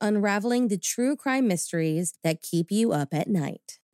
unraveling the true crime mysteries that keep you up at night.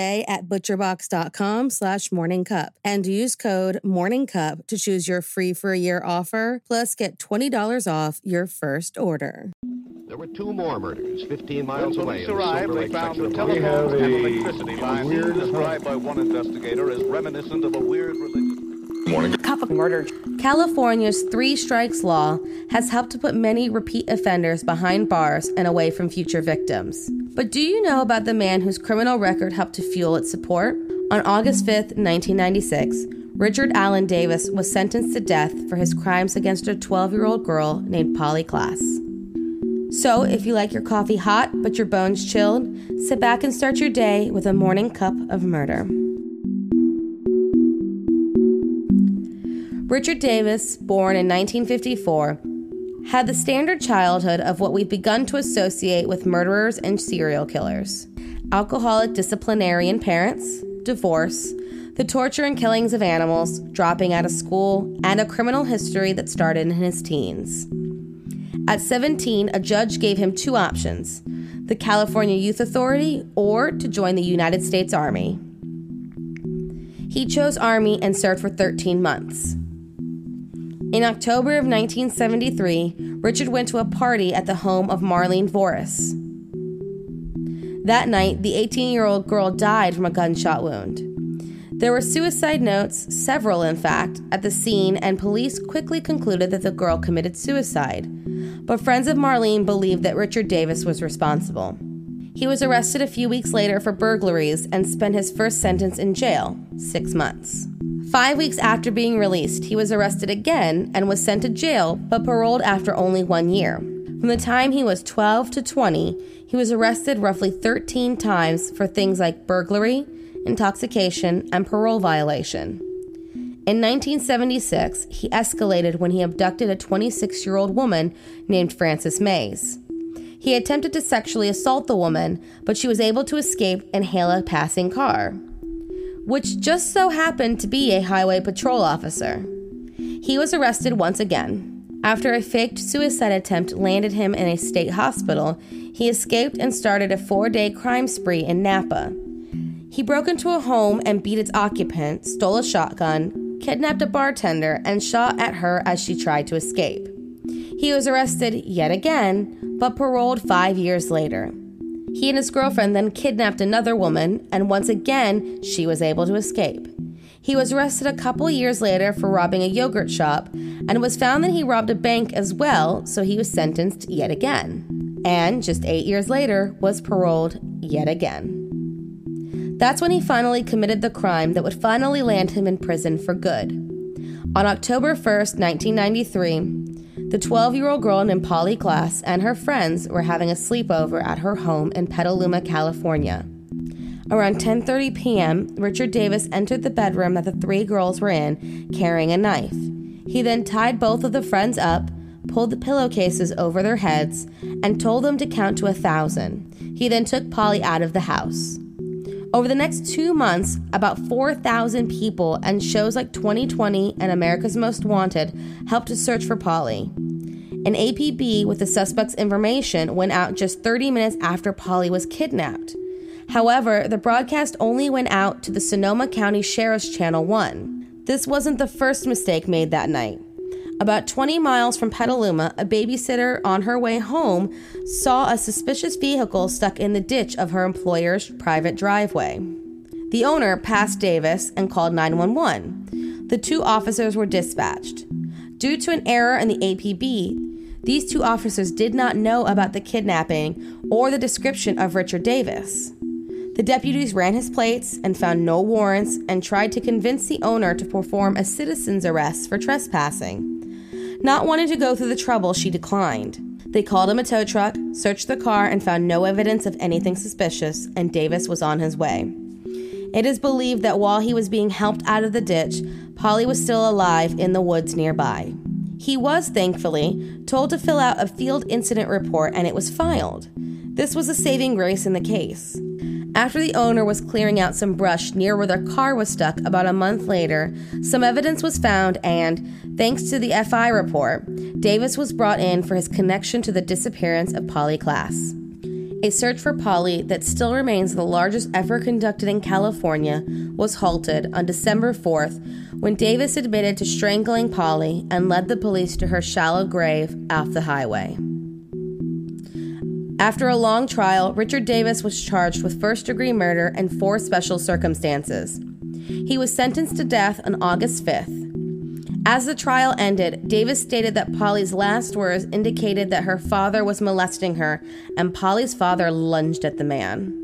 at butcherbox.com slash morningcup and use code morningcup to choose your free for a year offer plus get $20 off your first order. There were two more murders 15 miles When away. police in the arrived, Silver they found the of telephones and a electricity lines weird described by one investigator as reminiscent of a weird religion. Morning. Cup of murder. California's three strikes law has helped to put many repeat offenders behind bars and away from future victims. But do you know about the man whose criminal record helped to fuel its support? On August 5, 1996, Richard Allan Davis was sentenced to death for his crimes against a 12 year old girl named Polly Klaas. So, if you like your coffee hot but your bones chilled, sit back and start your day with a morning cup of murder. Richard Davis, born in 1954, had the standard childhood of what we've begun to associate with murderers and serial killers alcoholic disciplinarian parents, divorce, the torture and killings of animals, dropping out of school, and a criminal history that started in his teens. At 17, a judge gave him two options the California Youth Authority or to join the United States Army. He chose Army and served for 13 months. In October of 1973, Richard went to a party at the home of Marlene Voris. That night, the 18 year old girl died from a gunshot wound. There were suicide notes, several in fact, at the scene, and police quickly concluded that the girl committed suicide. But friends of Marlene believed that Richard Davis was responsible. He was arrested a few weeks later for burglaries and spent his first sentence in jail six months. Five weeks after being released, he was arrested again and was sent to jail, but paroled after only one year. From the time he was 12 to 20, he was arrested roughly 13 times for things like burglary, intoxication, and parole violation. In 1976, he escalated when he abducted a 26 year old woman named Frances Mays. He attempted to sexually assault the woman, but she was able to escape and hail a passing car, which just so happened to be a highway patrol officer. He was arrested once again. After a faked suicide attempt landed him in a state hospital, he escaped and started a four day crime spree in Napa. He broke into a home and beat its occupant, stole a shotgun, kidnapped a bartender, and shot at her as she tried to escape. He was arrested yet again, but paroled five years later. He and his girlfriend then kidnapped another woman, and once again, she was able to escape. He was arrested a couple years later for robbing a yogurt shop, and it was found that he robbed a bank as well, so he was sentenced yet again. And just eight years later, was paroled yet again. That's when he finally committed the crime that would finally land him in prison for good. On October 1st, 1993, the 12 year old girl named Polly Klaas and her friends were having a sleepover at her home in Petaluma, California. Around 10:30 p.m., Richard Davis entered the bedroom that the three girls were in, carrying a knife. He then tied both of the friends up, pulled the pillowcases over their heads, and told them to count to a thousand. He then took Polly out of the house. Over the next two months, about 4,000 people and shows like 2020 and America's Most Wanted helped to search for Polly. An APB with the suspect's information went out just 30 minutes after Polly was kidnapped. However, the broadcast only went out to the Sonoma County Sheriff's Channel 1. This wasn't the first mistake made that night. About 20 miles from Petaluma, a babysitter on her way home saw a suspicious vehicle stuck in the ditch of her employer's private driveway. The owner passed Davis and called 911. The two officers were dispatched. Due to an error in the APB, these two officers did not know about the kidnapping or the description of Richard Davis. The deputies ran his plates and found no warrants and tried to convince the owner to perform a citizen's arrest for trespassing. Not wanting to go through the trouble, she declined. They called him a tow truck, searched the car, and found no evidence of anything suspicious, and Davis was on his way. It is believed that while he was being helped out of the ditch, Polly was still alive in the woods nearby. He was, thankfully, told to fill out a field incident report and it was filed. This was a saving grace in the case. After the owner was clearing out some brush near where their car was stuck about a month later, some evidence was found, and thanks to the FI report, Davis was brought in for his connection to the disappearance of Polly Klaas. A search for Polly that still remains the largest ever conducted in California was halted on December 4th when Davis admitted to strangling Polly and led the police to her shallow grave off the highway. After a long trial, Richard Davis was charged with first degree murder and four special circumstances. He was sentenced to death on August 5th. As the trial ended, Davis stated that Polly's last words indicated that her father was molesting her, and Polly's father lunged at the man.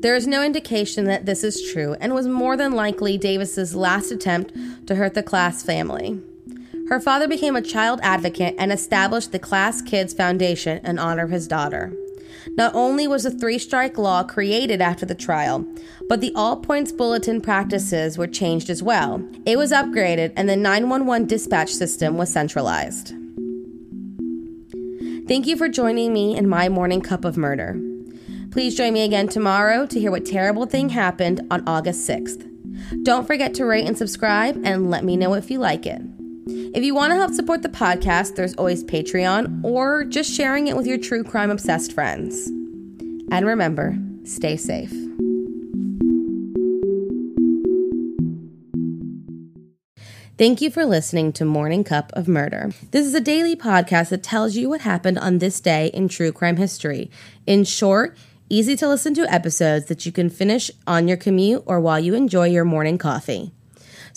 There is no indication that this is true and was more than likely Davis's last attempt to hurt the Klaas family. Her father became a child advocate and established the Klaas Kids Foundation in honor of his daughter. Not only was the three strike law created after the trial, but the all points bulletin practices were changed as well. It was upgraded and the 911 dispatch system was centralized. Thank you for joining me in my morning cup of murder. Please join me again tomorrow to hear what terrible thing happened on August 6th. Don't forget to rate and subscribe and let me know if you like it. If you want to help support the podcast, there's always Patreon or just sharing it with your true crime obsessed friends. And remember, stay safe. Thank you for listening to Morning Cup of Murder. This is a daily podcast that tells you what happened on this day in true crime history. In short, easy to listen to episodes that you can finish on your commute or while you enjoy your morning coffee.